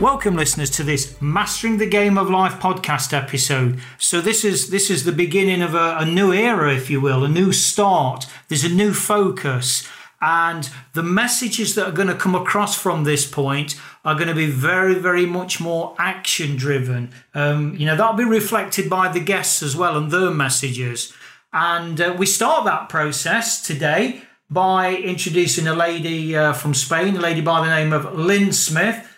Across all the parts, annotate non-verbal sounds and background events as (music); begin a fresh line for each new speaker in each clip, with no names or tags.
Welcome, listeners, to this Mastering the Game of Life podcast episode. So this is this is the beginning of a, a new era, if you will, a new start. There's a new focus, and the messages that are going to come across from this point are going to be very, very much more action driven. Um, you know that'll be reflected by the guests as well and their messages. And uh, we start that process today by introducing a lady uh, from Spain, a lady by the name of Lynn Smith.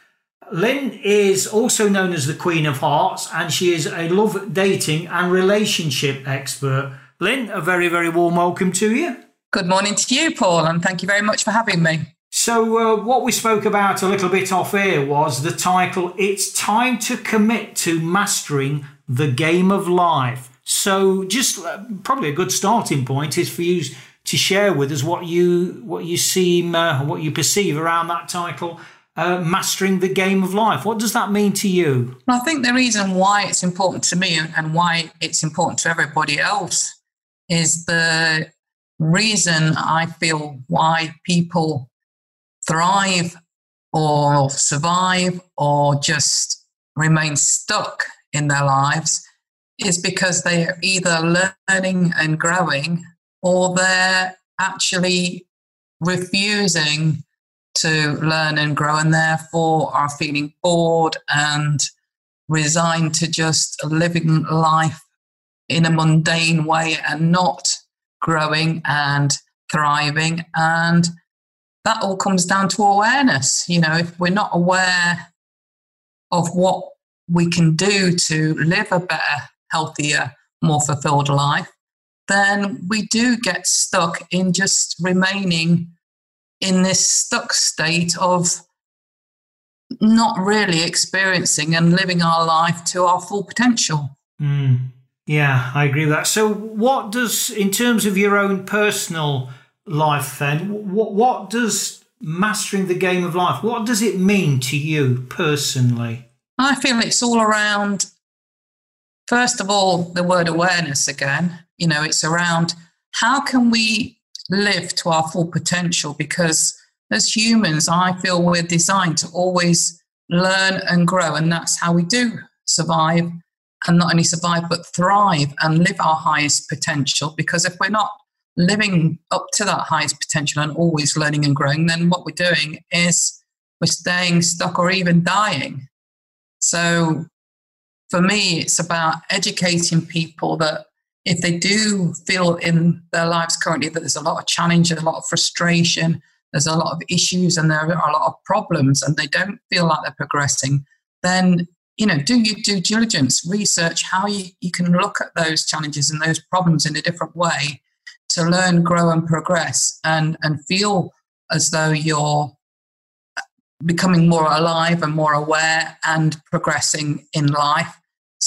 Lynn is also known as the Queen of Hearts, and she is a love, dating, and relationship expert. Lynn, a very, very warm welcome to you.
Good morning to you, Paul, and thank you very much for having me.
So, uh, what we spoke about a little bit off air was the title It's Time to Commit to Mastering the Game of Life. So, just uh, probably a good starting point is for you to share with us what you what you seem uh, what you perceive around that title uh, mastering the game of life. What does that mean to you?
I think the reason why it's important to me and why it's important to everybody else is the reason I feel why people thrive or survive or just remain stuck in their lives is because they are either learning and growing or they're actually refusing to learn and grow. And therefore are feeling bored and resigned to just living life in a mundane way and not growing and thriving. And that all comes down to awareness. You know if we're not aware of what we can do to live a better healthier more fulfilled life then we do get stuck in just remaining in this stuck state of not really experiencing and living our life to our full potential.
Mm. Yeah, I agree with that. So, what does, in terms of your own personal life, then, what, what does mastering the game of life, what does it mean to you personally?
I feel it's all around, first of all, the word awareness again. You know, it's around how can we live to our full potential because as humans, I feel we're designed to always learn and grow, and that's how we do survive and not only survive but thrive and live our highest potential. Because if we're not living up to that highest potential and always learning and growing, then what we're doing is we're staying stuck or even dying. So for me, it's about educating people that if they do feel in their lives currently that there's a lot of challenge and a lot of frustration, there's a lot of issues and there are a lot of problems and they don't feel like they're progressing, then you know, do your due diligence, research how you, you can look at those challenges and those problems in a different way to learn, grow, and progress and, and feel as though you're uh, becoming more alive and more aware and progressing in life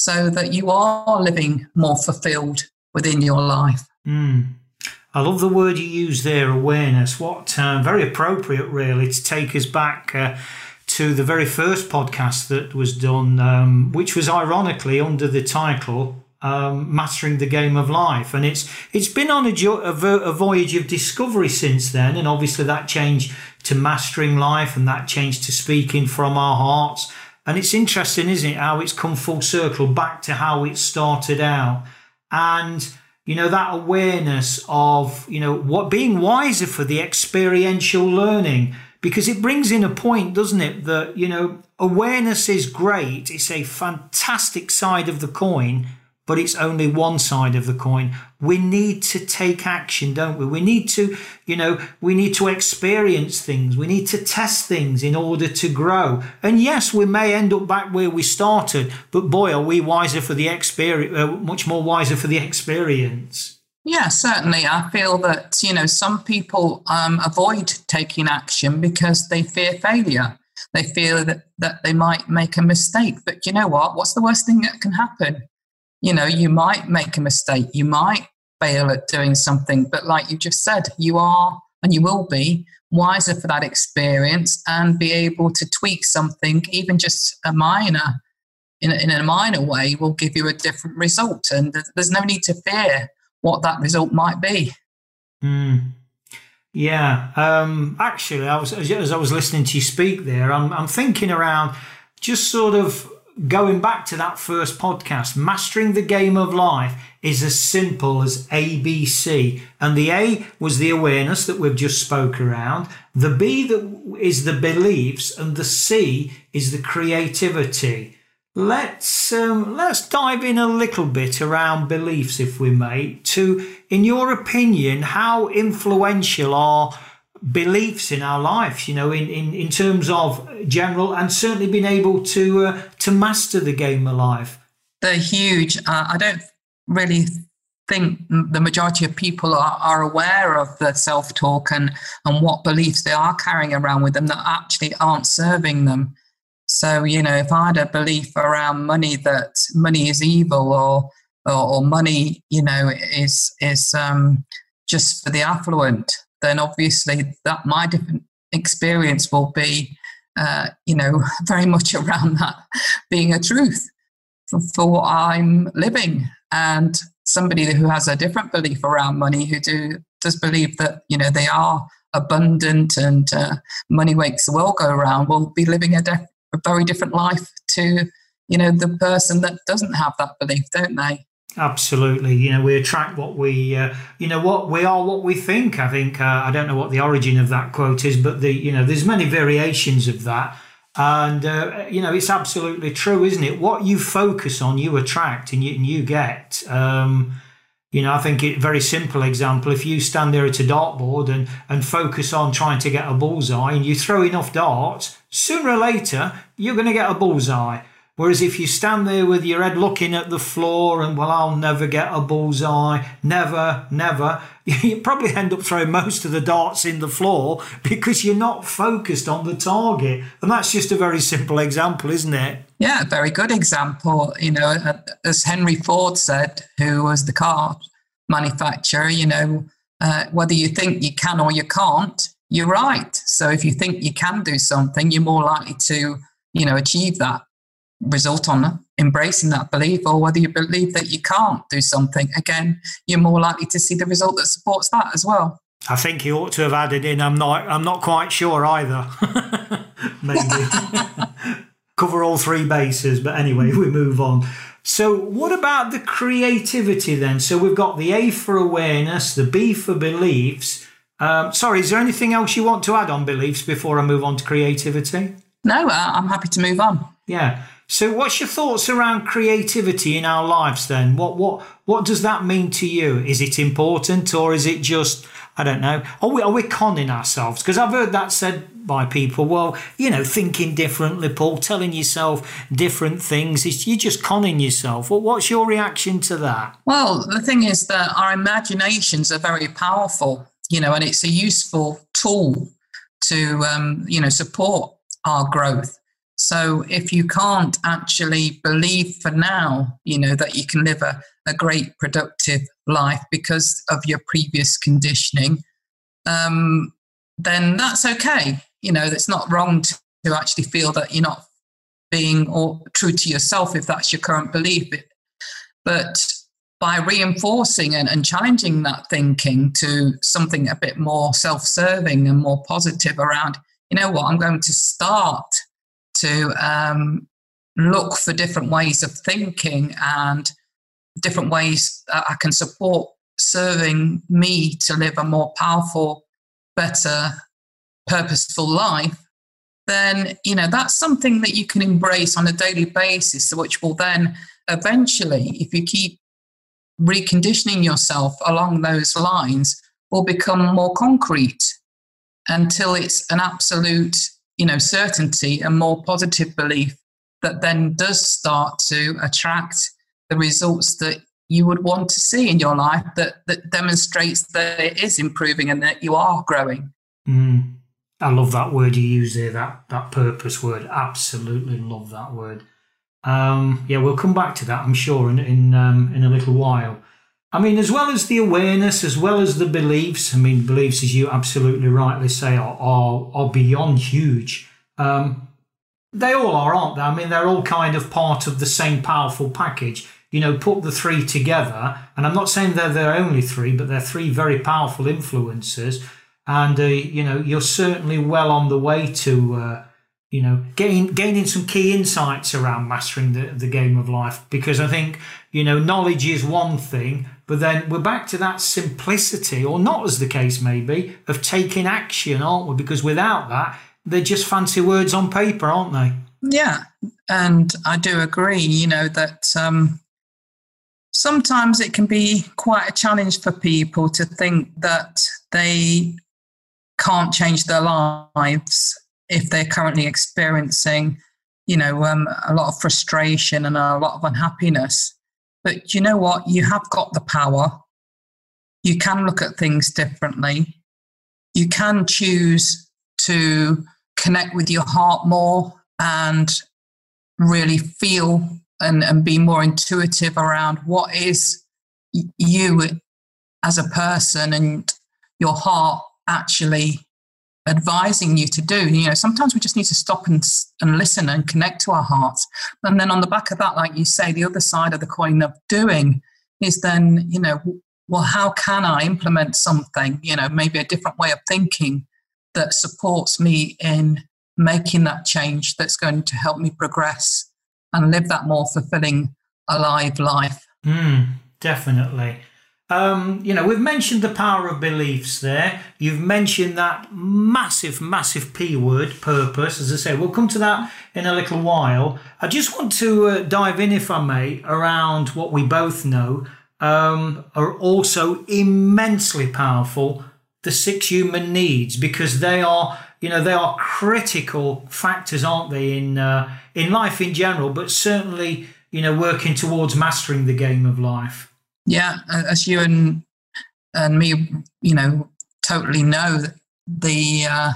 so that you are living more fulfilled within your life.
Mm. I love the word you use there, awareness. What uh, very appropriate, really, to take us back uh, to the very first podcast that was done, um, which was ironically under the title um, "Mastering the Game of Life," and it's it's been on a, jo- a, a voyage of discovery since then, and obviously that change to mastering life and that change to speaking from our hearts and it's interesting, isn't it, how it's come full circle back to how it started out. And, you know, that awareness of, you know, what being wiser for the experiential learning, because it brings in a point, doesn't it, that, you know, awareness is great. It's a fantastic side of the coin but it's only one side of the coin. We need to take action, don't we? We need to, you know, we need to experience things. We need to test things in order to grow. And yes, we may end up back where we started, but boy, are we wiser for the experience, uh, much more wiser for the experience.
Yeah, certainly. I feel that, you know, some people um, avoid taking action because they fear failure. they feel that, that they might make a mistake. But you know what? What's the worst thing that can happen? You know, you might make a mistake, you might fail at doing something, but like you just said, you are and you will be wiser for that experience and be able to tweak something, even just a minor, in a, in a minor way, will give you a different result. And there's no need to fear what that result might be.
Mm. Yeah, um, actually, I was as I was listening to you speak there, I'm, I'm thinking around just sort of going back to that first podcast. Mastering the game of life is as simple as ABC, and the A was the awareness that we've just spoke around. The B that is the beliefs, and the C is the creativity. Let's um, let's dive in a little bit around beliefs, if we may. To, in your opinion, how influential are beliefs in our life? You know, in, in, in terms of general, and certainly being able to uh, to master the game of life.
They're huge. Uh, I don't really think the majority of people are, are aware of the self talk and and what beliefs they are carrying around with them that actually aren't serving them. So, you know, if I had a belief around money that money is evil or or, or money, you know, is is um, just for the affluent, then obviously that my different experience will be, uh, you know, (laughs) very much around that being a truth for, for what I'm living. And somebody who has a different belief around money, who do does believe that you know they are abundant and uh, money makes the world go around, will be living a def- a very different life to you know the person that doesn't have that belief don't they
absolutely you know we attract what we uh, you know what we are what we think i think uh, i don't know what the origin of that quote is but the you know there's many variations of that and uh, you know it's absolutely true isn't it what you focus on you attract and you, and you get um, you know, I think a very simple example. If you stand there at a dartboard and, and focus on trying to get a bullseye and you throw enough darts, sooner or later you're going to get a bullseye. Whereas if you stand there with your head looking at the floor and, well, I'll never get a bullseye, never, never, (laughs) you probably end up throwing most of the darts in the floor because you're not focused on the target. And that's just a very simple example, isn't it?
Yeah, a very good example. You know, as Henry Ford said, who was the car manufacturer, you know, uh, whether you think you can or you can't, you're right. So if you think you can do something, you're more likely to, you know, achieve that result on embracing that belief or whether you believe that you can't do something again you're more likely to see the result that supports that as well.
I think he ought to have added in i'm not i'm not quite sure either. (laughs) Maybe. (laughs) Cover all three bases but anyway we move on. So what about the creativity then? So we've got the a for awareness the b for beliefs. Um, sorry is there anything else you want to add on beliefs before i move on to creativity?
No uh, i'm happy to move on.
Yeah so, what's your thoughts around creativity in our lives then? What what what does that mean to you? Is it important or is it just I don't know? Are we are we conning ourselves? Because I've heard that said by people. Well, you know, thinking differently, Paul, telling yourself different things. It's, you're just conning yourself. Well, what's your reaction to that?
Well, the thing is that our imaginations are very powerful, you know, and it's a useful tool to um, you know support our growth. So if you can't actually believe for now, you know, that you can live a, a great productive life because of your previous conditioning, um, then that's okay. You know, it's not wrong to, to actually feel that you're not being or true to yourself if that's your current belief. But by reinforcing and, and challenging that thinking to something a bit more self-serving and more positive around, you know what, I'm going to start to um, look for different ways of thinking and different ways that I can support serving me to live a more powerful, better, purposeful life, then you know that's something that you can embrace on a daily basis, which will then eventually, if you keep reconditioning yourself along those lines, will become more concrete until it's an absolute you know, certainty and more positive belief that then does start to attract the results that you would want to see in your life that, that demonstrates that it is improving and that you are growing.
Mm. I love that word you use there, that that purpose word. Absolutely love that word. Um, yeah, we'll come back to that, I'm sure, in in, um, in a little while. I mean, as well as the awareness, as well as the beliefs. I mean, beliefs, as you absolutely rightly say, are are, are beyond huge. Um, they all are, aren't they? I mean, they're all kind of part of the same powerful package. You know, put the three together, and I'm not saying they're their only three, but they're three very powerful influences and uh, you know you're certainly well on the way to uh, you know gain, gaining some key insights around mastering the, the game of life because I think you know knowledge is one thing but then we're back to that simplicity or not as the case may be of taking action aren't we because without that they're just fancy words on paper aren't they
yeah and I do agree you know that um sometimes it can be quite a challenge for people to think that they can't change their lives if they're currently experiencing, you know, um, a lot of frustration and a lot of unhappiness. But you know what? You have got the power. You can look at things differently. You can choose to connect with your heart more and really feel and, and be more intuitive around what is you as a person and your heart actually advising you to do. You know, sometimes we just need to stop and, and listen and connect to our hearts. And then on the back of that, like you say, the other side of the coin of doing is then, you know, well, how can I implement something, you know, maybe a different way of thinking that supports me in making that change that's going to help me progress and live that more fulfilling, alive life?
Mm, definitely. Um, you know, we've mentioned the power of beliefs there. You've mentioned that massive, massive P word, purpose. As I say, we'll come to that in a little while. I just want to uh, dive in, if I may, around what we both know um, are also immensely powerful the six human needs because they are you know they are critical factors aren't they in uh, in life in general but certainly you know working towards mastering the game of life
yeah, as you and and me, you know, totally know the uh,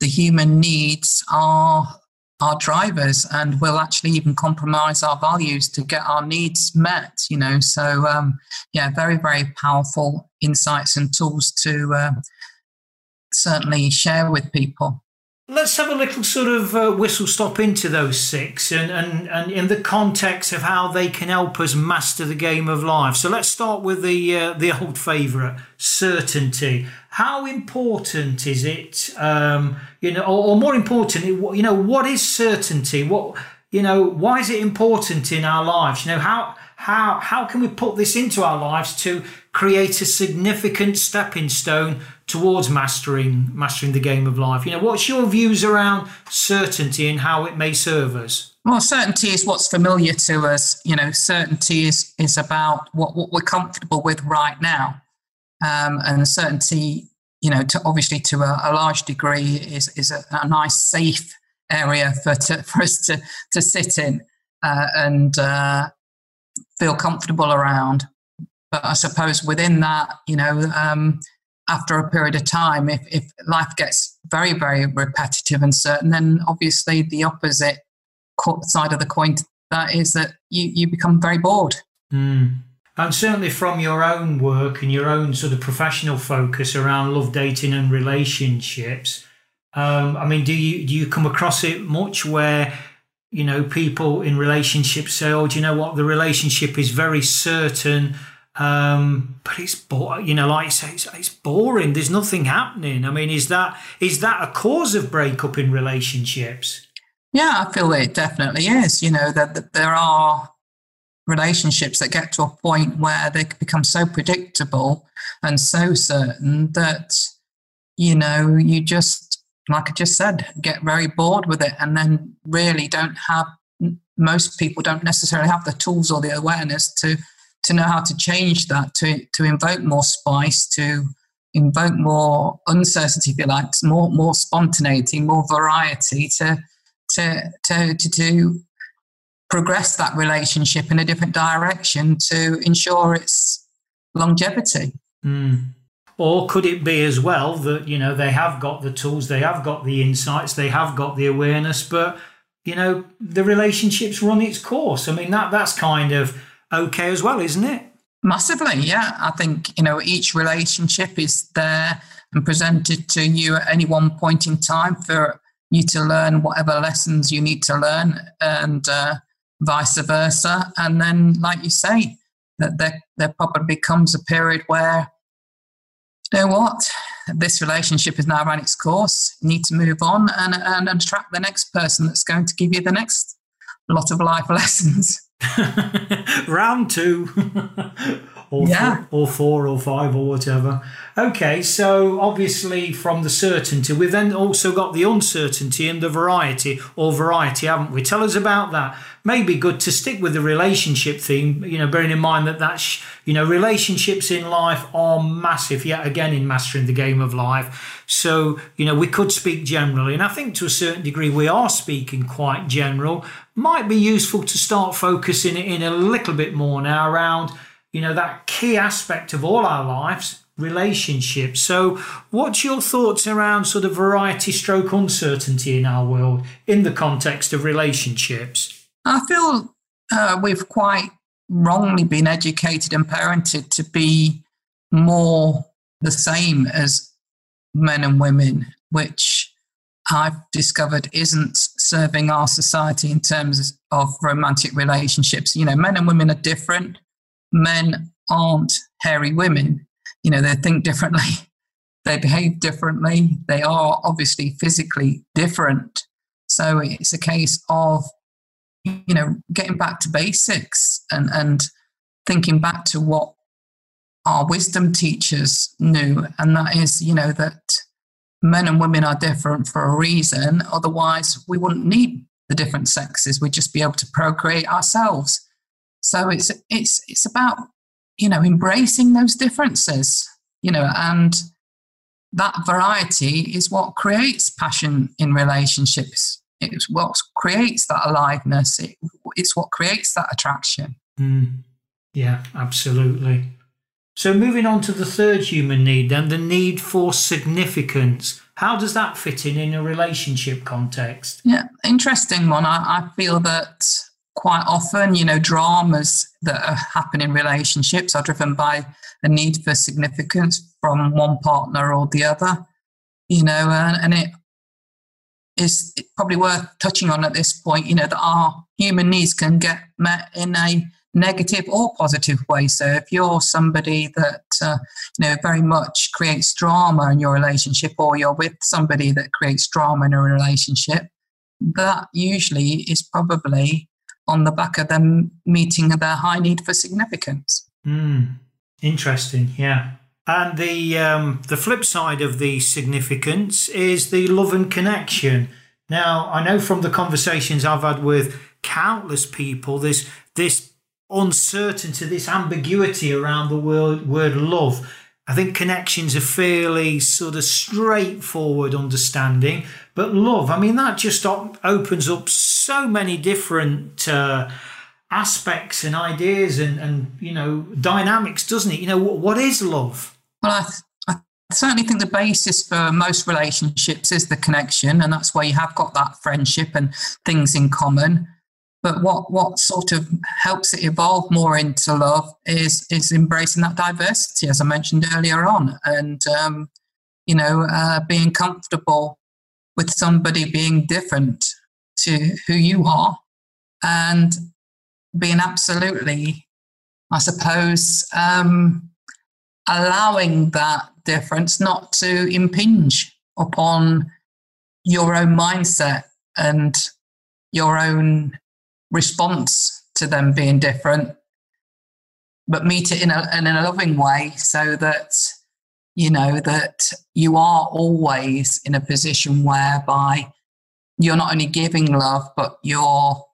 the human needs are our drivers and we'll actually even compromise our values to get our needs met you know? So um, yeah very very powerful insights and tools to uh, certainly share with people
Let's have a little sort of uh, whistle stop into those six and, and, and in the context of how they can help us master the game of life. So let's start with the, uh, the old favourite, certainty. How important is it, um, you know, or, or more important, you know, what is certainty? What, you know, why is it important in our lives? You know, how, how, how can we put this into our lives to create a significant stepping stone towards mastering mastering the game of life. You know, what's your views around certainty and how it may serve us?
Well, certainty is what's familiar to us. You know, certainty is is about what, what we're comfortable with right now, um, and certainty, you know, to obviously to a, a large degree is is a, a, nice safe area for to, for us to to sit in uh, and uh, feel comfortable around. But I suppose within that, you know, um, after a period of time, if, if life gets very, very repetitive and certain, then obviously the opposite side of the coin that is that you, you become very bored.
Mm. And certainly from your own work and your own sort of professional focus around love dating and relationships, um, I mean, do you do you come across it much where you know people in relationships say, "Oh, do you know what? The relationship is very certain." Um, but it's bo- you know, like you say, it's, it's, boring. There's nothing happening. I mean, is that is that a cause of breakup in relationships?
Yeah, I feel it definitely is. You know that, that there are relationships that get to a point where they become so predictable and so certain that you know you just like I just said, get very bored with it, and then really don't have. Most people don't necessarily have the tools or the awareness to to know how to change that, to, to invoke more spice, to invoke more uncertainty, if you like, more, more spontaneity, more variety, to, to, to, to, to progress that relationship in a different direction to ensure its longevity.
Mm. Or could it be as well that, you know, they have got the tools, they have got the insights, they have got the awareness, but, you know, the relationship's run its course? I mean, that that's kind of okay as well, isn't it?
Massively, yeah. I think, you know, each relationship is there and presented to you at any one point in time for you to learn whatever lessons you need to learn and uh, vice versa. And then, like you say, that there, there probably becomes a period where, you know what, this relationship has now run its course. You need to move on and, and attract the next person that's going to give you the next lot of life (laughs) lessons. (laughs)
Round two. (laughs) or, yeah. four, or four or five or whatever. Okay, so obviously from the certainty, we've then also got the uncertainty and the variety or variety, haven't we? Tell us about that. Maybe good to stick with the relationship theme, you know, bearing in mind that that's, you know, relationships in life are massive, yet again, in mastering the game of life. So, you know, we could speak generally, and I think to a certain degree we are speaking quite general. Might be useful to start focusing it in a little bit more now around you know, that key aspect of all our lives, relationships. So, what's your thoughts around sort of variety stroke uncertainty in our world in the context of relationships?
I feel uh, we've quite wrongly been educated and parented to be more the same as men and women, which I've discovered isn't serving our society in terms of romantic relationships. You know, men and women are different men aren't hairy women. You know, they think differently, (laughs) they behave differently, they are obviously physically different. So it's a case of, you know, getting back to basics and, and thinking back to what our wisdom teachers knew, and that is, you know, that men and women are different for a reason. Otherwise, we wouldn't need the different sexes. We'd just be able to procreate ourselves. So it's it's it's about you know embracing those differences, you know, and that variety is what creates passion in relationships. It's what creates that aliveness. It, it's what creates that attraction.
Mm. Yeah, absolutely. So moving on to the third human need, then the need for significance. How does that fit in in a relationship context?
Yeah, interesting one. I, I feel that quite often, you know, dramas that happen in relationships are driven by a need for significance from one partner or the other, you know, and, and it is probably worth touching on at this point, you know, that our human needs can get met in a negative or positive way. So if you're somebody that, uh, you know, very much creates drama in your relationship or you're with somebody that creates drama in a relationship, that usually is probably on the back of them meeting their high need for significance.
Mm, interesting, yeah. And the um, the flip side of the significance is the love and connection. Now, I know from the conversations I've had with countless people, this this uncertainty, this ambiguity around the word word love. I think connection's a fairly sort of straightforward understanding, but love, I mean, that just opens up so many different uh, aspects and ideas and, and, you know, dynamics, doesn't it? You know, what, what is love?
Well, I, I certainly think the basis for most relationships is the connection, and that's where you have got that friendship and things in common. But what, what sort of helps it evolve more into love is is embracing that diversity, as I mentioned earlier on, and um, you know, uh, being comfortable with somebody being different to who you are and being absolutely, I suppose, um, allowing that difference not to impinge upon your own mindset and your own response to them being different, but meet it in a, in a loving way so that you know, that you are always in a position whereby you're not only giving love, but you're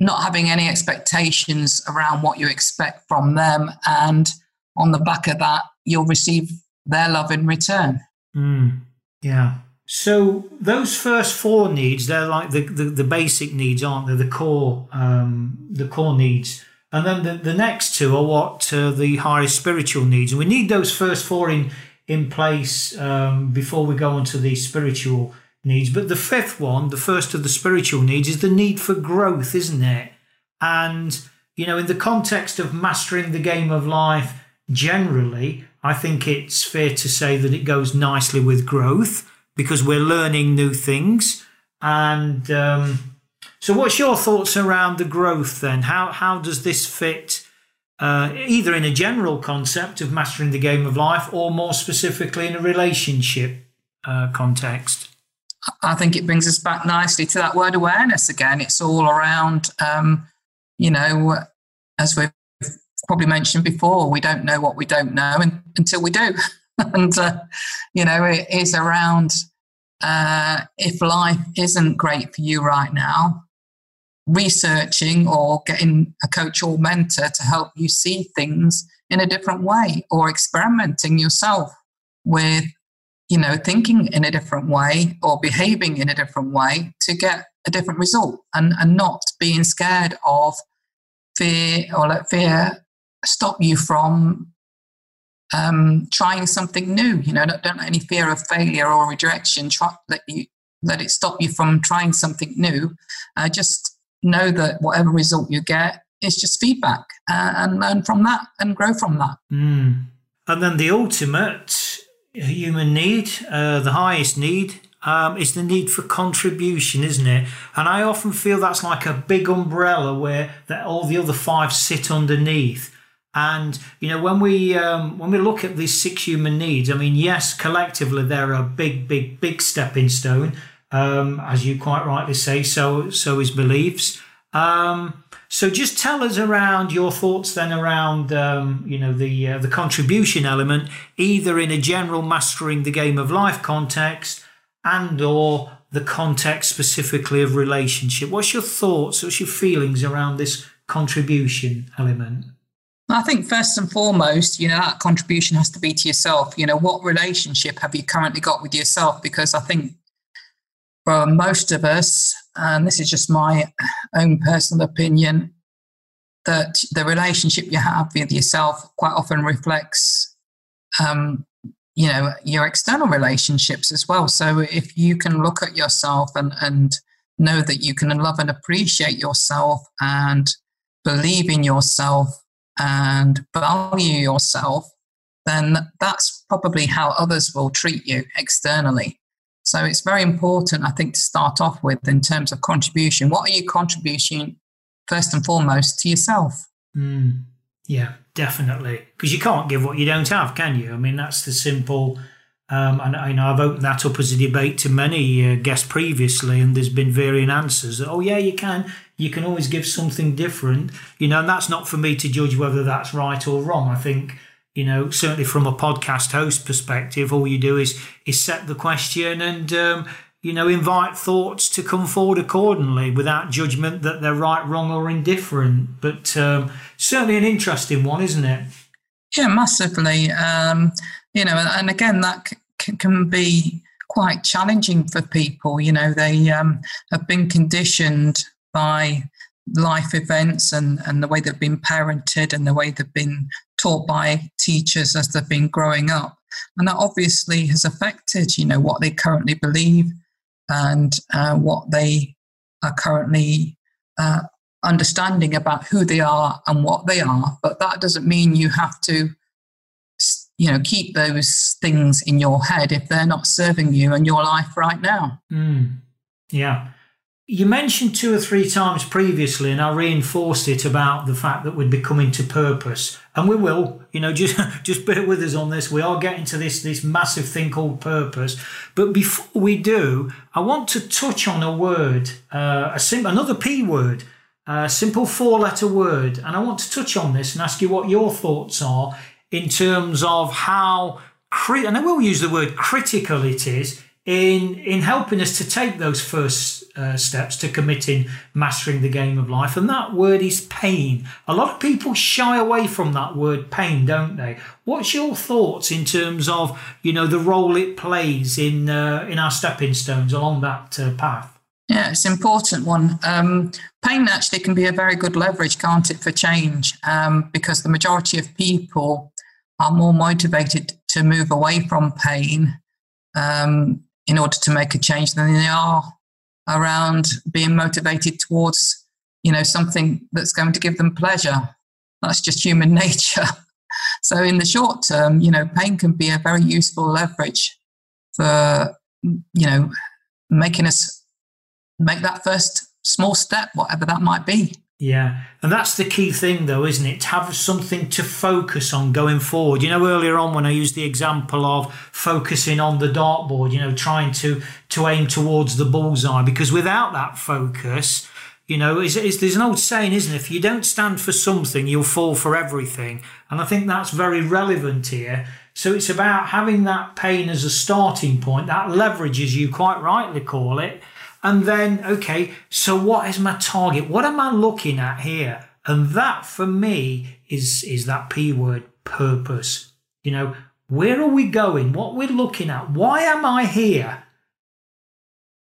not having any expectations around what you expect from them. And on the back of that, you'll receive their love in return.
Mm, yeah. So those first four needs, they're like the, the, the, basic needs, aren't they? The core, um, the core needs And then the, the next two are what uh, the highest spiritual needs. And we need those first four in, in place um, before we go on to the spiritual needs. But the fifth one, the first of the spiritual needs, is the need for growth, isn't it? And, you know, in the context of mastering the game of life generally, I think it's fair to say that it goes nicely with growth because we're learning new things. And um, so, what's your thoughts around the growth then? How, how does this fit? Uh, either in a general concept of mastering the game of life or more specifically in a relationship uh, context?
I think it brings us back nicely to that word awareness again. It's all around, um, you know, as we've probably mentioned before, we don't know what we don't know until we do. (laughs) and, uh, you know, it is around uh, if life isn't great for you right now, researching or getting a coach or mentor to help you see things in a different way or experimenting yourself with you know, thinking in a different way or behaving in a different way to get a different result and, and not being scared of fear or let fear stop you from um, trying something new. You know, don't, don't let any fear of failure or rejection try, let you let it stop you from trying something new. Uh, just know that whatever result you get is just feedback uh, and learn from that and grow from that.
Mm. And then the ultimate human need, uh, the highest need, um, is the need for contribution, isn't it? And I often feel that's like a big umbrella where that all the other five sit underneath. And you know, when we um, when we look at these six human needs, I mean, yes, collectively they're a big, big, big stepping stone, um, as you quite rightly say. So so is beliefs. Um, so just tell us around your thoughts then around um, you know the uh, the contribution element, either in a general mastering the game of life context, and or the context specifically of relationship. What's your thoughts? What's your feelings around this contribution element?
I think first and foremost, you know, that contribution has to be to yourself. You know, what relationship have you currently got with yourself? Because I think for most of us, and this is just my own personal opinion, that the relationship you have with yourself quite often reflects, um, you know, your external relationships as well. So if you can look at yourself and, and know that you can love and appreciate yourself and believe in yourself and value yourself, then that's probably how others will treat you externally. So it's very important, I think, to start off with in terms of contribution. What are you contributing first and foremost to yourself?
Mm, yeah, definitely. Because you can't give what you don't have, can you? I mean, that's the simple. Um, and I know I've opened that up as a debate to many uh, guests previously, and there's been varying answers. That, oh, yeah, you can. You can always give something different, you know. And that's not for me to judge whether that's right or wrong. I think you know certainly from a podcast host perspective all you do is is set the question and um, you know invite thoughts to come forward accordingly without judgment that they're right wrong or indifferent. But um, certainly an interesting one isn't it?
Yeah massively um, you know and again that c- can be quite challenging for people. You know they um, have been conditioned by life events and, and the way they've been parented and the way they've been taught by teachers as they've been growing up. And that obviously has affected, you know, what they currently believe and uh, what they are currently uh, understanding about who they are and what they are. But that doesn't mean you have to, you know, keep those things in your head if they're not serving you and your life right now.
Mm. Yeah. You mentioned two or three times previously, and I reinforced it about the fact that we'd be coming to purpose, and we will. You know, (laughs) just just bear with us on this. We are getting to this this massive thing called purpose. But before we do, I want to touch on a word, uh, a sim- another P word, a simple four letter word, and I want to touch on this and ask you what your thoughts are in terms of how, and I will use the word critical it is in in helping us to take those first uh, steps to committing mastering the game of life and that word is pain a lot of people shy away from that word pain don't they what's your thoughts in terms of you know the role it plays in uh, in our stepping stones along that uh, path
Yeah, it's an important one. Um, pain actually can be a very good leverage, can't it, for change? Um, because the majority of people are more motivated to move away from pain um, in order to make a change than they are around being motivated towards, you know, something that's going to give them pleasure. That's just human (laughs) nature. so in the short term, you know, pain can be a very useful leverage for, you know, making us make that first small step, whatever that might be.
Yeah. And that's the key thing, though, isn't it? To have something to focus on going forward. You know, earlier on when I used the example of focusing on the dartboard, you know, trying to, to aim towards the bullseye, because without that focus, you know, is, is, there's an old saying, isn't it? If you don't stand for something, you'll fall for everything. And I think that's very relevant here. So it's about having that pain as a starting point, that leverage, as you quite rightly call it, and then, okay, so what is my target? What am I looking at here? And that for me is, is that P word purpose. You know, where are we going? What we're looking at? Why am I here?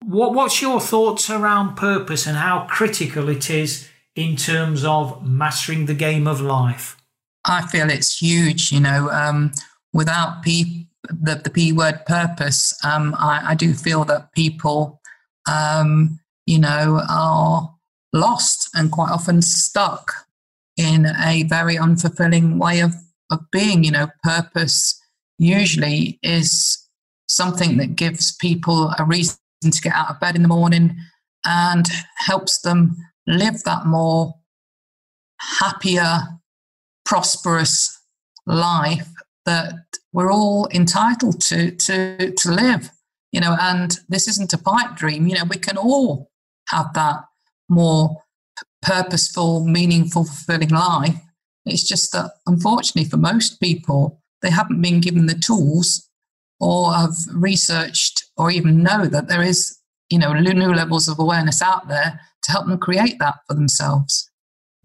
What, what's your thoughts around purpose and how critical it is in terms of mastering the game of life?
I feel it's huge. You know, um, without P, the, the P word purpose, um, I, I do feel that people um, you know, are lost and quite often stuck in a very unfulfilling way of, of being. You know, purpose usually is something that gives people a reason to get out of bed in the morning and helps them live that more happier, prosperous life that we're all entitled to to to live you know, and this isn't a pipe dream. You know, we can all have that more purposeful, meaningful, fulfilling life. It's just that, unfortunately, for most people, they haven't been given the tools or have researched or even know that there is, you know, new levels of awareness out there to help them create that for themselves.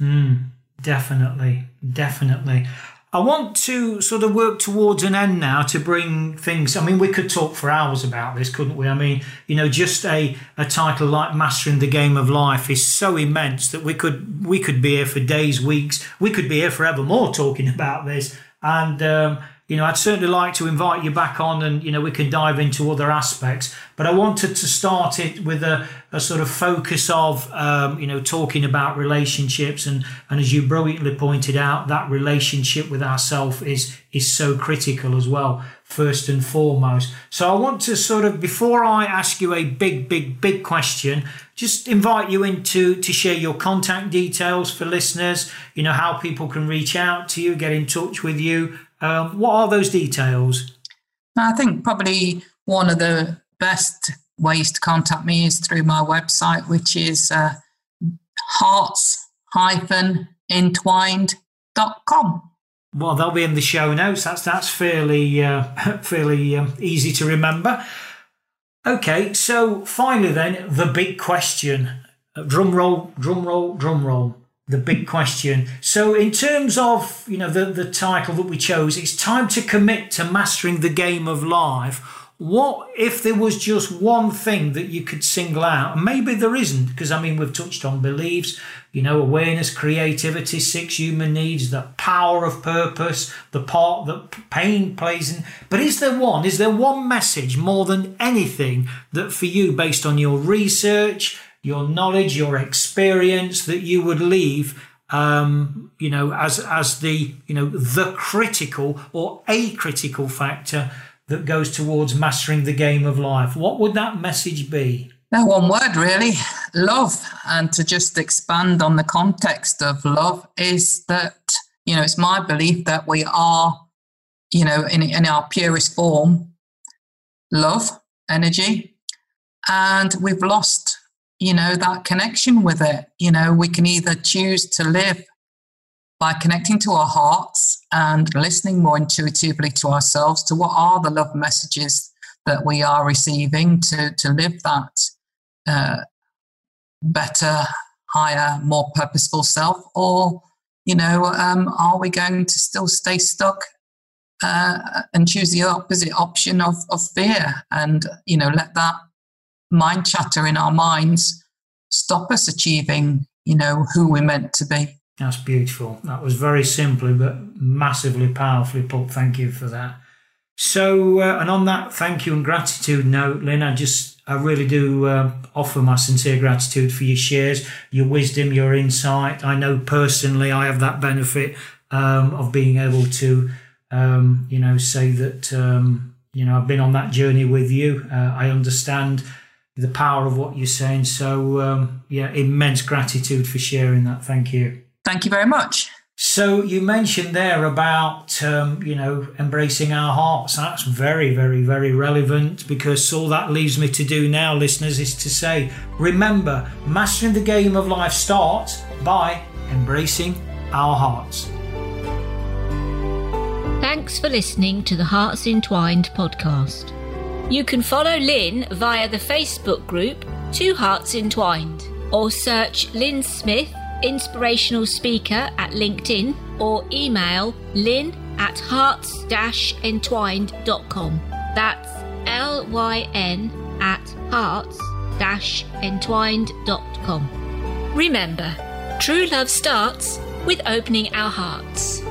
Mm, definitely, definitely. I want to sort of work towards an end now to bring things. I mean, we could talk for hours about this, couldn't we? I mean, you know, just a, a title like Mastering the Game of Life is so immense that we could we could be here for days, weeks, we could be here forevermore talking (laughs) about this. And um, you know, I'd certainly like to invite you back on and, you know, we can dive into other aspects. But I wanted to start it with a, a sort of focus of, um, you know, talking about relationships. And, and as you brilliantly pointed out, that relationship with ourselves is, is so critical as well, first and foremost. So I want to sort of, before I ask you a big, big, big question, just invite you into to share your contact details for listeners, you know, how people can reach out to you, get in touch with you um, what are those details?
I think probably one of the best ways to contact me is through my website, which is uh, hearts-entwined.com.
Well, they'll be in the show notes. That's that's fairly uh, (laughs) fairly um, easy to remember. Okay, so finally, then the big question: drum roll, drum roll, drum roll the big question. So, in terms of you know the the title that we chose, it's time to commit to mastering the game of life. What if there was just one thing that you could single out? And maybe there isn't, because I mean we've touched on beliefs, you know, awareness, creativity, six human needs, the power of purpose, the part that pain plays in. But is there one? Is there one message more than anything that for you, based on your research? Your knowledge, your experience that you would leave, um, you know, as as the you know the critical or a critical factor that goes towards mastering the game of life. What would that message be?
No, one word really love. And to just expand on the context of love is that, you know, it's my belief that we are, you know, in, in our purest form, love, energy. And we've lost you know, that connection with it. You know, we can either choose to live by connecting to our hearts and listening more intuitively to ourselves to what are the love messages that we are receiving to, to live that uh, better, higher, more purposeful self, or you know, um, are we going to still stay stuck uh, and choose the opposite option of, of fear and you know let that mind chatter in our minds stop us achieving, you know, who we're meant to be.
That's beautiful. That was very simply but massively powerfully put. Thank you for that. So, uh, and on that thank you and gratitude note, Lynn, I just, I really do uh, offer my sincere gratitude for your shares, your wisdom, your insight. I know personally I have that benefit um, of being able to, um, you know, say that, um, you know, I've been on that journey with you. Uh, I understand the power of what you're saying. So, um, yeah, immense gratitude for sharing that. Thank you.
Thank you very much.
So you mentioned there about um, you know embracing our hearts. That's very, very, very relevant because all that leaves me to do now, listeners, is to say, remember, mastering the game of life starts by embracing our hearts.
Thanks for listening to the Hearts Entwined podcast. You can follow Lyn via the Facebook group Two Hearts Entwined or search Lyn Smith, inspirational speaker at LinkedIn or email lyn at hearts-entwined.com. That's L Y N at hearts-entwined.com. Remember, true love starts with opening our hearts.